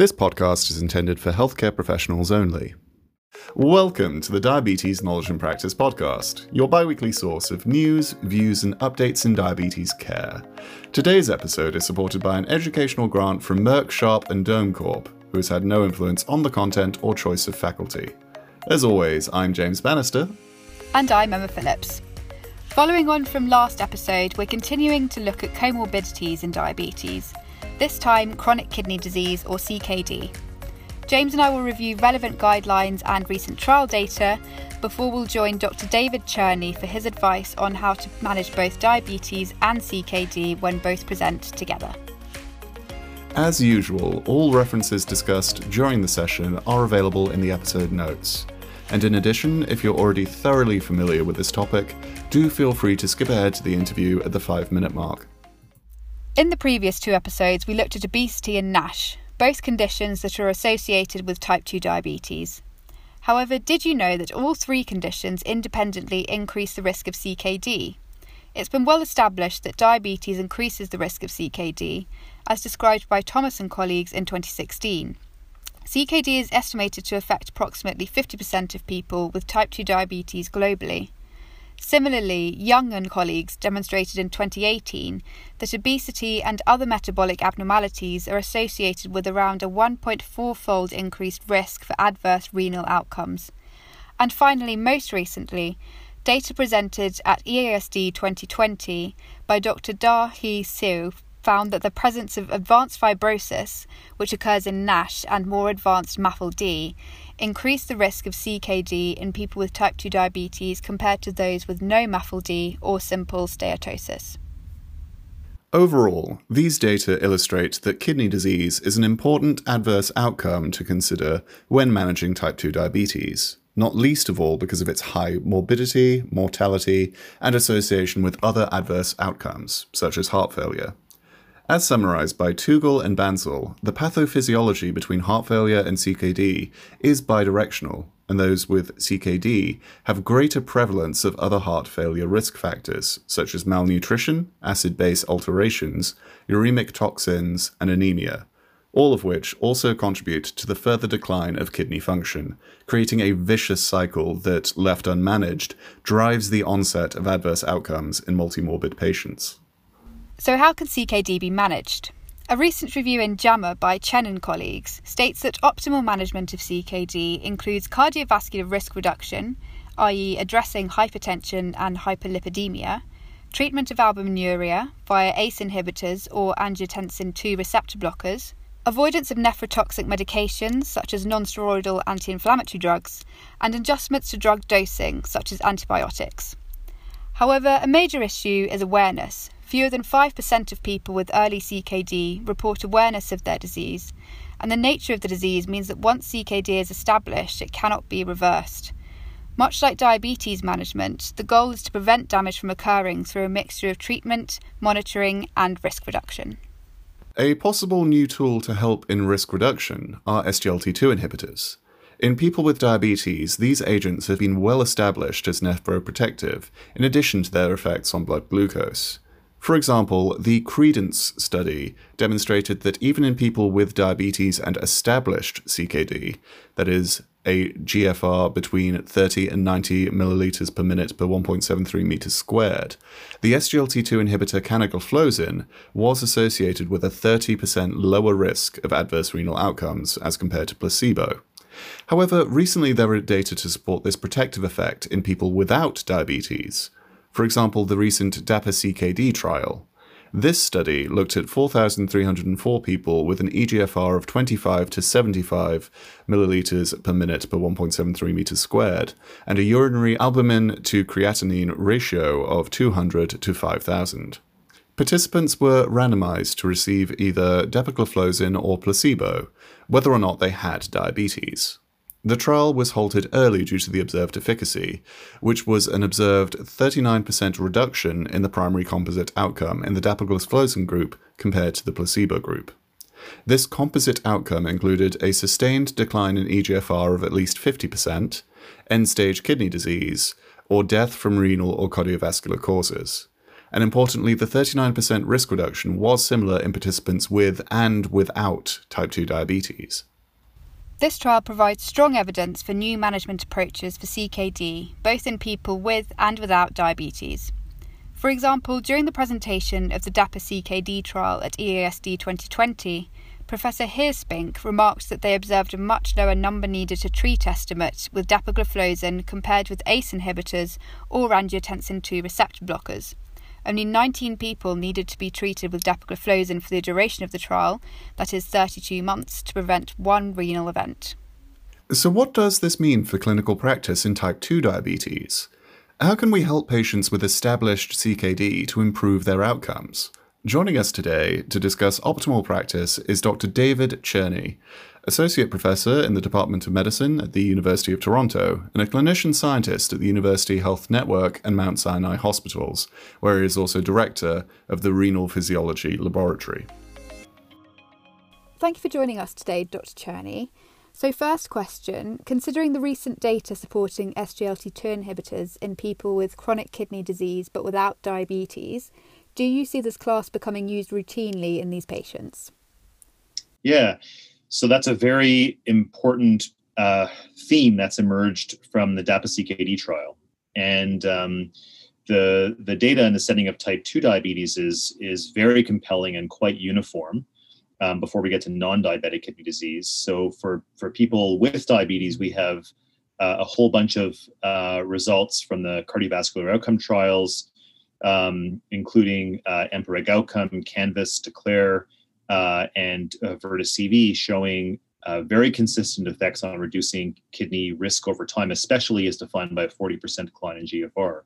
This podcast is intended for healthcare professionals only. Welcome to the Diabetes Knowledge and Practice podcast, your bi weekly source of news, views, and updates in diabetes care. Today's episode is supported by an educational grant from Merck Sharp and Dohme Corp, who has had no influence on the content or choice of faculty. As always, I'm James Bannister. And I'm Emma Phillips. Following on from last episode, we're continuing to look at comorbidities in diabetes this time chronic kidney disease or CKD. James and I will review relevant guidelines and recent trial data before we'll join Dr. David Cherney for his advice on how to manage both diabetes and CKD when both present together. As usual, all references discussed during the session are available in the episode notes. And in addition, if you're already thoroughly familiar with this topic, do feel free to skip ahead to the interview at the five minute mark. In the previous two episodes, we looked at obesity and NASH, both conditions that are associated with type 2 diabetes. However, did you know that all three conditions independently increase the risk of CKD? It's been well established that diabetes increases the risk of CKD, as described by Thomas and colleagues in 2016. CKD is estimated to affect approximately 50% of people with type 2 diabetes globally. Similarly, Young and colleagues demonstrated in 2018 that obesity and other metabolic abnormalities are associated with around a 1.4 fold increased risk for adverse renal outcomes. And finally, most recently, data presented at EASD 2020 by Dr. Da Hee found that the presence of advanced fibrosis, which occurs in NASH and more advanced MAFLD, increased the risk of CKD in people with type 2 diabetes compared to those with no MAFLD or simple steatosis. Overall, these data illustrate that kidney disease is an important adverse outcome to consider when managing type 2 diabetes, not least of all because of its high morbidity, mortality, and association with other adverse outcomes, such as heart failure. As summarized by Tuegel and Bansal, the pathophysiology between heart failure and CKD is bidirectional, and those with CKD have greater prevalence of other heart failure risk factors, such as malnutrition, acid base alterations, uremic toxins, and anemia, all of which also contribute to the further decline of kidney function, creating a vicious cycle that, left unmanaged, drives the onset of adverse outcomes in multimorbid patients. So, how can CKD be managed? A recent review in JAMA by Chen and colleagues states that optimal management of CKD includes cardiovascular risk reduction, i.e., addressing hypertension and hyperlipidemia, treatment of albuminuria via ACE inhibitors or angiotensin II receptor blockers, avoidance of nephrotoxic medications such as nonsteroidal anti inflammatory drugs, and adjustments to drug dosing such as antibiotics. However, a major issue is awareness, Fewer than 5% of people with early CKD report awareness of their disease, and the nature of the disease means that once CKD is established, it cannot be reversed. Much like diabetes management, the goal is to prevent damage from occurring through a mixture of treatment, monitoring, and risk reduction. A possible new tool to help in risk reduction are SGLT2 inhibitors. In people with diabetes, these agents have been well established as nephroprotective, in addition to their effects on blood glucose. For example, the Credence study demonstrated that even in people with diabetes and established CKD, that is, a GFR between 30 and 90 milliliters per minute per 1.73 meters squared, the SGLT2 inhibitor canagliflozin was associated with a 30% lower risk of adverse renal outcomes as compared to placebo. However, recently there are data to support this protective effect in people without diabetes. For example, the recent DAPA-CKD trial. This study looked at 4,304 people with an EGFR of 25 to 75 milliliters per minute per 1.73 meters squared, and a urinary albumin to creatinine ratio of 200 to 5,000. Participants were randomized to receive either dapagliflozin or placebo, whether or not they had diabetes. The trial was halted early due to the observed efficacy, which was an observed 39% reduction in the primary composite outcome in the dapagliflozin group compared to the placebo group. This composite outcome included a sustained decline in EGFR of at least 50%, end stage kidney disease, or death from renal or cardiovascular causes. And importantly, the 39% risk reduction was similar in participants with and without type 2 diabetes. This trial provides strong evidence for new management approaches for CKD, both in people with and without diabetes. For example, during the presentation of the DAPA CKD trial at EASD 2020, Professor Heerspink remarked that they observed a much lower number needed to treat estimate with dapagliflozin compared with ACE inhibitors or angiotensin II receptor blockers. Only 19 people needed to be treated with dapagliflozin for the duration of the trial, that is 32 months, to prevent one renal event. So, what does this mean for clinical practice in type 2 diabetes? How can we help patients with established CKD to improve their outcomes? Joining us today to discuss optimal practice is Dr. David Cherney, Associate Professor in the Department of Medicine at the University of Toronto and a clinician scientist at the University Health Network and Mount Sinai Hospitals, where he is also Director of the Renal Physiology Laboratory. Thank you for joining us today, Dr. Cherney. So, first question considering the recent data supporting SGLT2 inhibitors in people with chronic kidney disease but without diabetes, do you see this class becoming used routinely in these patients? Yeah, so that's a very important uh, theme that's emerged from the DAPA CKD trial. And um, the, the data in the setting of type 2 diabetes is, is very compelling and quite uniform um, before we get to non-diabetic kidney disease. So for for people with diabetes, we have uh, a whole bunch of uh, results from the cardiovascular outcome trials, um, including uh, EMPA-REG outcome, Canvas, Declare, uh, and uh, VERTIS-CV, showing uh, very consistent effects on reducing kidney risk over time, especially as defined by a 40% decline in GFR.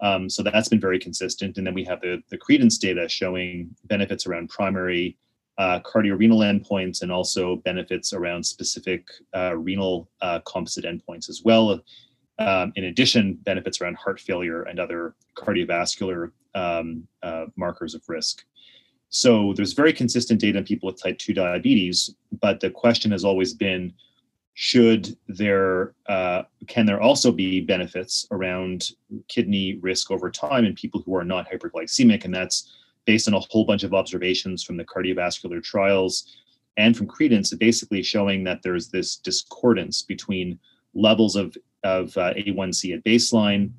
Um, so that's been very consistent. And then we have the, the credence data showing benefits around primary uh, cardiorenal endpoints and also benefits around specific uh, renal uh, composite endpoints as well. Um, in addition, benefits around heart failure and other cardiovascular um, uh, markers of risk. So there's very consistent data in people with type 2 diabetes, but the question has always been should there uh, can there also be benefits around kidney risk over time in people who are not hyperglycemic? And that's based on a whole bunch of observations from the cardiovascular trials and from credence basically showing that there's this discordance between levels of, of uh, a1c at baseline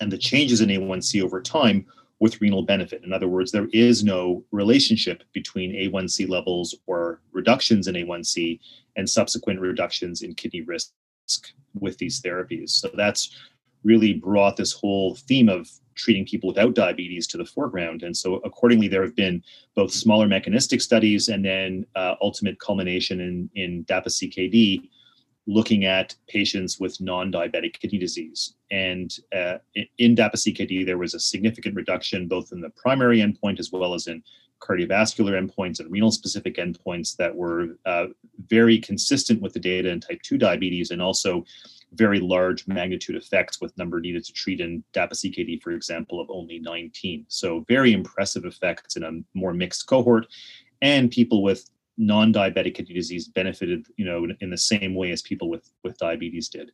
and the changes in a1c over time with renal benefit in other words there is no relationship between a1c levels or reductions in a1c and subsequent reductions in kidney risk with these therapies so that's really brought this whole theme of treating people without diabetes to the foreground. And so, accordingly, there have been both smaller mechanistic studies and then uh, ultimate culmination in, in DAPA CKD looking at patients with non diabetic kidney disease. And uh, in DAPA CKD, there was a significant reduction both in the primary endpoint as well as in cardiovascular endpoints and renal specific endpoints that were uh, very consistent with the data in type 2 diabetes and also very large magnitude effects with number needed to treat in DAPA-CKD, for example, of only 19. So very impressive effects in a more mixed cohort. And people with non-diabetic kidney disease benefited, you know, in, the same way as people with, with diabetes did.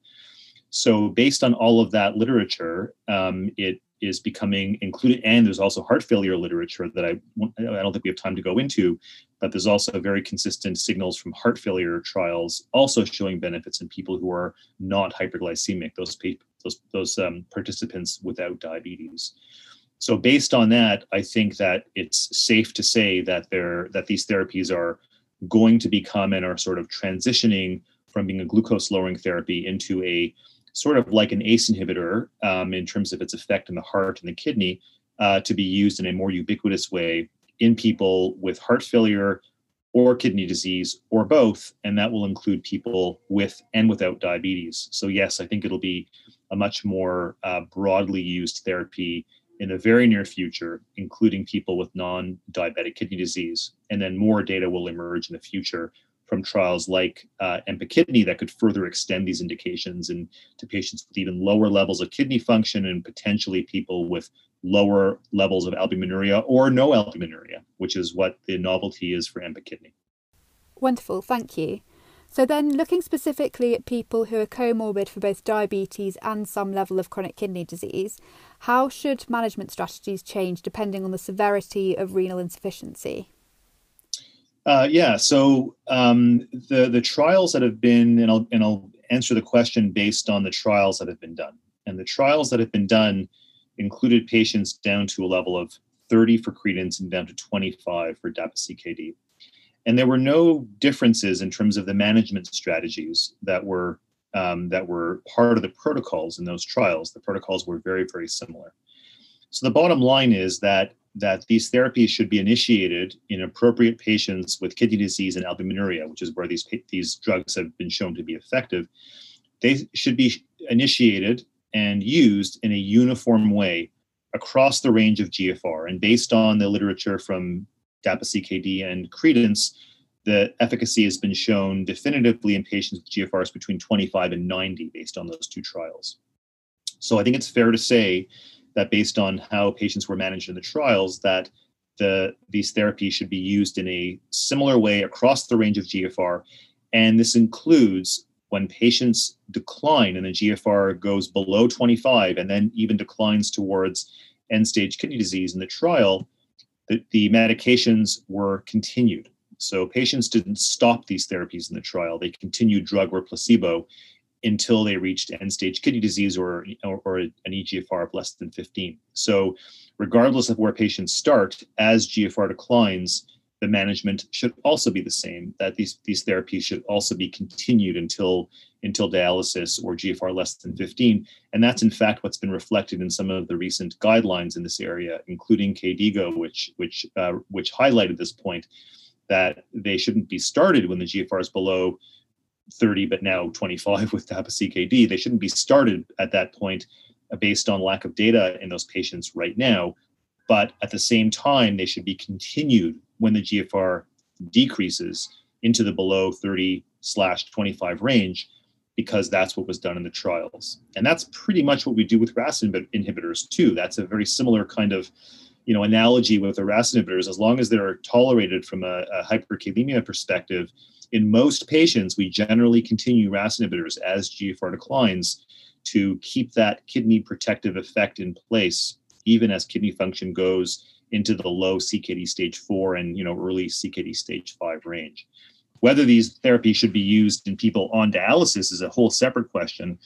So based on all of that literature, um, it is becoming included, and there's also heart failure literature that I I don't think we have time to go into, but there's also very consistent signals from heart failure trials also showing benefits in people who are not hyperglycemic, those those those um, participants without diabetes. So based on that, I think that it's safe to say that there that these therapies are going to become and are sort of transitioning from being a glucose lowering therapy into a sort of like an ACE inhibitor um, in terms of its effect in the heart and the kidney, uh, to be used in a more ubiquitous way in people with heart failure or kidney disease or both. And that will include people with and without diabetes. So, yes, I think it'll be a much more uh, broadly used therapy in the very near future, including people with non diabetic kidney disease. And then more data will emerge in the future from trials like uh, that could further extend these indications and to patients with even lower levels of kidney function and potentially people with lower levels of albuminuria or no albuminuria, which is what the novelty is for EMPA-KIDNEY. Wonderful, thank you. So, then looking specifically at people who are comorbid for both diabetes and some level of chronic kidney disease, How should management strategies change depending on the severity of renal insufficiency? Uh, yeah, so um, the the trials that have been, and I'll and I'll answer the question based on the trials that have been done. And the trials that have been done included patients down to a level of 30 for credence and down to 25 for DAPA-CKD. And there were no differences in terms of the management strategies that were um, that were part of the protocols in those trials. The protocols were very, very similar. So the bottom line is that that these therapies should be initiated in appropriate patients with kidney disease and albuminuria, which is where these these drugs have been shown to be effective. They should be initiated and used in a uniform way across the range of GFR. And based on the literature from DAPA-CKD and Credence, the efficacy has been shown definitively in patients with GFRs between 25 and 90 based on those two trials. So I think it's fair to say that based on how patients were managed in the trials, that the these therapies should be used in a similar way across the range of GFR. And this includes when patients decline and the GFR goes below 25 and then even declines towards end stage kidney disease in the trial, the, the medications were continued. So patients didn't stop these therapies in the trial. They continued drug or placebo until they reached end stage kidney disease or, or, or, an eGFR of less than 15. So, regardless of where patients start, as GFR declines, the management should also be the same. That these these therapies should also be continued until until dialysis or GFR less than 15. And that's in fact what's been reflected in some of the recent guidelines in this area, including KDIGO, which which uh, which highlighted this point that they shouldn't be started when the GFR is below 30, but now 25 with DAPA-CKD. They shouldn't be started at that point uh, based on lack of data in those patients right now. But at the same time, they should be continued when the GFR decreases into the below 30 slash 25 range because that's what was done in the trials. And that's pretty much what we do with RAS inhibitors too. That's a very similar kind of you know analogy with the RAS inhibitors. As long as they're tolerated from a, a hyperkalemia perspective, in most patients, we generally continue RAS inhibitors as GFR declines to keep that kidney protective effect in place, even as kidney function goes into the low CKD stage four and you know early CKD stage five range. Whether these therapies should be used in people on dialysis is a whole separate question,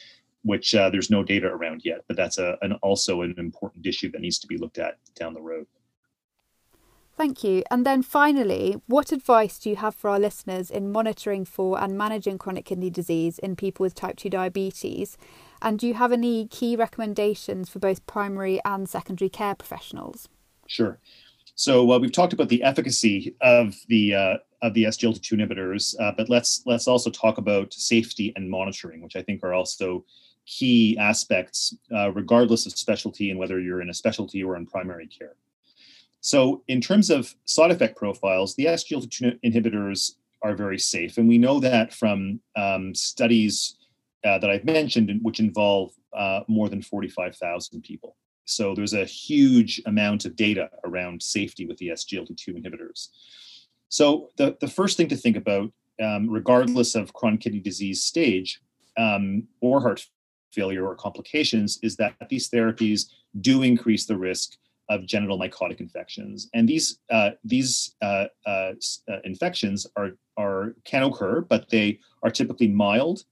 which uh, there's no data around yet. But that's a, an also an important issue that needs to be looked at down the road. Thank you. And then finally, what advice do you have for our listeners in monitoring for and managing chronic kidney disease in people with type 2 diabetes? And do you have any key recommendations for both primary and secondary care professionals? Sure. So uh, we've talked about the efficacy of the uh, of the SGLT2 inhibitors, uh, but let's let's also talk about safety and monitoring, which I think are also key aspects, uh, regardless of specialty and whether you're in a specialty or in primary care. So, in terms of side effect profiles, the SGLT2 inhibitors are very safe. And we know that from um, studies uh, that I've mentioned, which involve uh, more than 45,000 people. So, there's a huge amount of data around safety with the SGLT2 inhibitors. So, the, the first thing to think about, um, regardless of chronic kidney disease stage um, or heart failure or complications, is that these therapies do increase the risk of genital mycotic infections. And these uh, these uh, uh, uh, infections are are can occur, but they are typically mild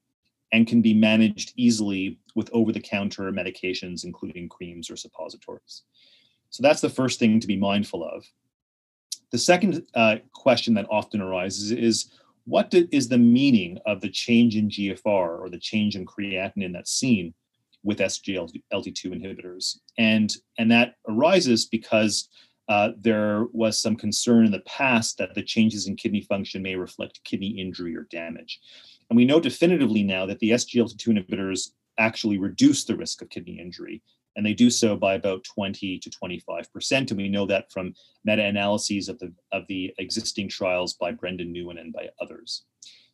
and can be managed easily with over-the-counter medications, including creams or suppositories. So that's the first thing to be mindful of. The second uh, question that often arises is what do, is the meaning of the change in GFR or the change in creatinine that's seen with SGLT2 inhibitors. And, and that arises because uh, there was some concern in the past that the changes in kidney function may reflect kidney injury or damage. And we know definitively now that the SGLT2 inhibitors actually reduce the risk of kidney injury, and they do so by about 20 to 25%. And we know that from meta-analyses of the, of the existing trials by Brendon Neuen and by others.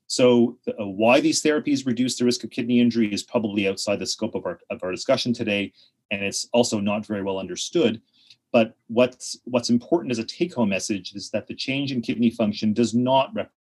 So, uh, why these therapies reduce the risk of kidney injury is probably outside the scope of our, of our discussion today, and it's also not very well understood. But what's what's important as a take-home message is that the change in kidney function does not rep-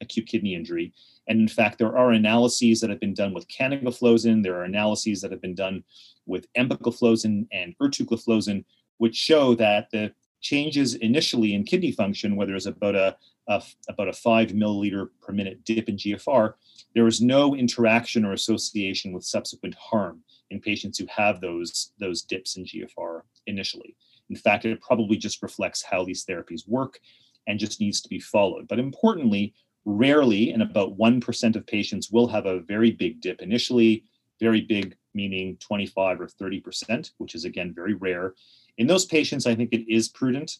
acute kidney injury. And in fact, there are analyses that have been done with canagliflozin. There are analyses that have been done with empagliflozin and ertugliflozin, which show that the changes initially in kidney function, where there's about a, a, about a five milliliter per minute dip in GFR, there is no interaction or association with subsequent harm in patients who have those, those dips in GFR initially. In fact, it probably just reflects how these therapies work and just needs to be followed. But importantly, rarely, and about 1% of patients will have a very big dip initially, very big meaning 25 or 30%, which is again very rare. In those patients, I think it is prudent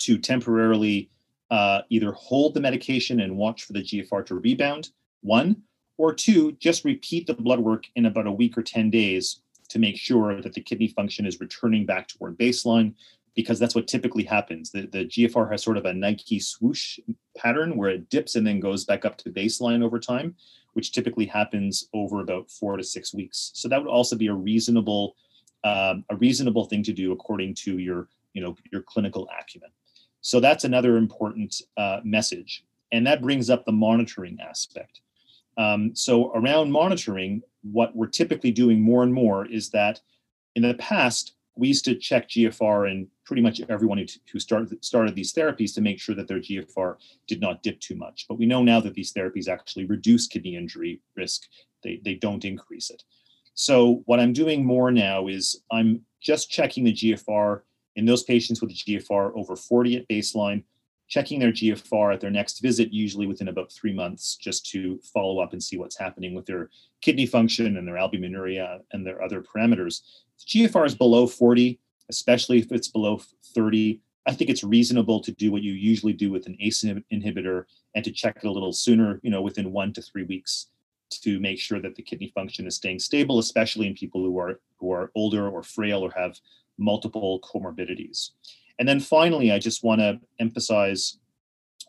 to temporarily uh, either hold the medication and watch for the GFR to rebound, one, or two, just repeat the blood work in about a week or 10 days to make sure that the kidney function is returning back toward baseline because that's what typically happens. The, the GFR has sort of a Nike swoosh pattern where it dips and then goes back up to baseline over time, which typically happens over about four to six weeks. So that would also be a reasonable um, a reasonable thing to do according to your you know your clinical acumen. So that's another important uh, message, and that brings up the monitoring aspect. Um, so around monitoring, what we're typically doing more and more is that in the past we used to check GFR in pretty much everyone who started started these therapies to make sure that their GFR did not dip too much. But we know now that these therapies actually reduce kidney injury risk; they they don't increase it. So what I'm doing more now is I'm just checking the GFR in those patients with a GFR over 40 at baseline, checking their GFR at their next visit, usually within about three months, just to follow up and see what's happening with their kidney function and their albuminuria and their other parameters. If GFR is below 40, especially if it's below 30. I think it's reasonable to do what you usually do with an ACE inhibitor and to check it a little sooner, you know, within one to three weeks to make sure that the kidney function is staying stable, especially in people who are who are older or frail or have multiple comorbidities. And then finally, I just want to emphasize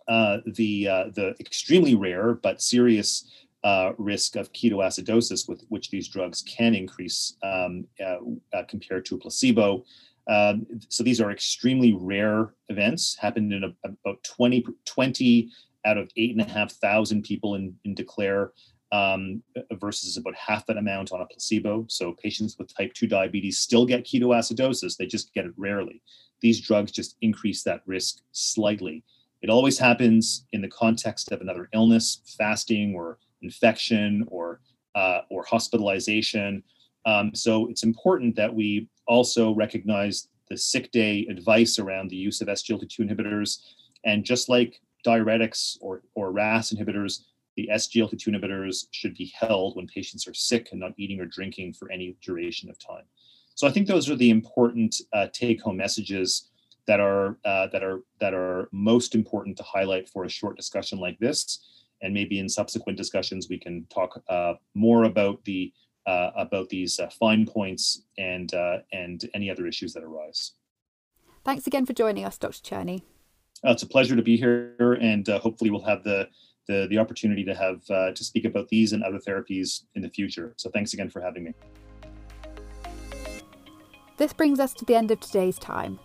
uh, the uh, the extremely rare but serious uh, risk of ketoacidosis with which these drugs can increase um, uh, uh, compared to a placebo. Um, so these are extremely rare events, happened in a, about 20, 20 out of eight and a half thousand people in, in DECLARE um, versus about half that amount on a placebo. So patients with type 2 diabetes still get ketoacidosis, they just get it rarely. These drugs just increase that risk slightly. It always happens in the context of another illness, fasting or infection or uh, or hospitalization. Um, so it's important that we also recognize the sick day advice around the use of SGLT2 inhibitors. And just like diuretics or, or RAS inhibitors, the SGLT2 inhibitors should be held when patients are sick and not eating or drinking for any duration of time. So I think those are the important uh, take-home messages that are uh, that are that are most important to highlight for a short discussion like this. And maybe in subsequent discussions we can talk uh, more about the uh, about these uh, fine points and uh, and any other issues that arise. Thanks again for joining us, Dr. Cherney. it's a pleasure to be here, and hopefully we'll have the the, the opportunity to have uh, to speak about these and other therapies in the future. So thanks again for having me. This brings us to the end of today's time.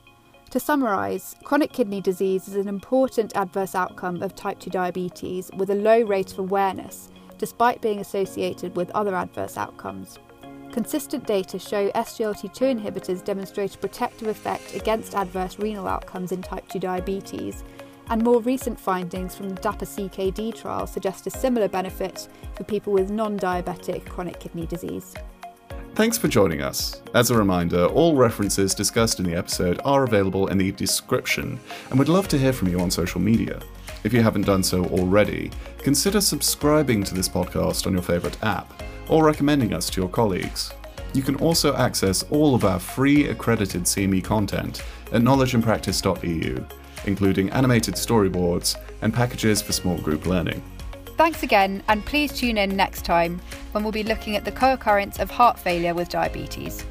To summarise, chronic kidney disease is an important adverse outcome of type 2 diabetes with a low rate of awareness, despite being associated with other adverse outcomes. Consistent data show SGLT2 inhibitors demonstrate a protective effect against adverse renal outcomes in type 2 diabetes, and more recent findings from the DAPA-CKD trial suggest a similar benefit for people with non-diabetic chronic kidney disease. Thanks for joining us. As a reminder, all references discussed in the episode are available in the description, and we'd love to hear from you on social media. If you haven't done so already, consider subscribing to this podcast on your favourite app, or recommending us to your colleagues. You can also access all of our free accredited CME content at knowledgeandpractice.eu including animated storyboards and packages for small group learning. Thanks again, and please tune in next time when we'll be looking at the co occurrence of heart failure with diabetes.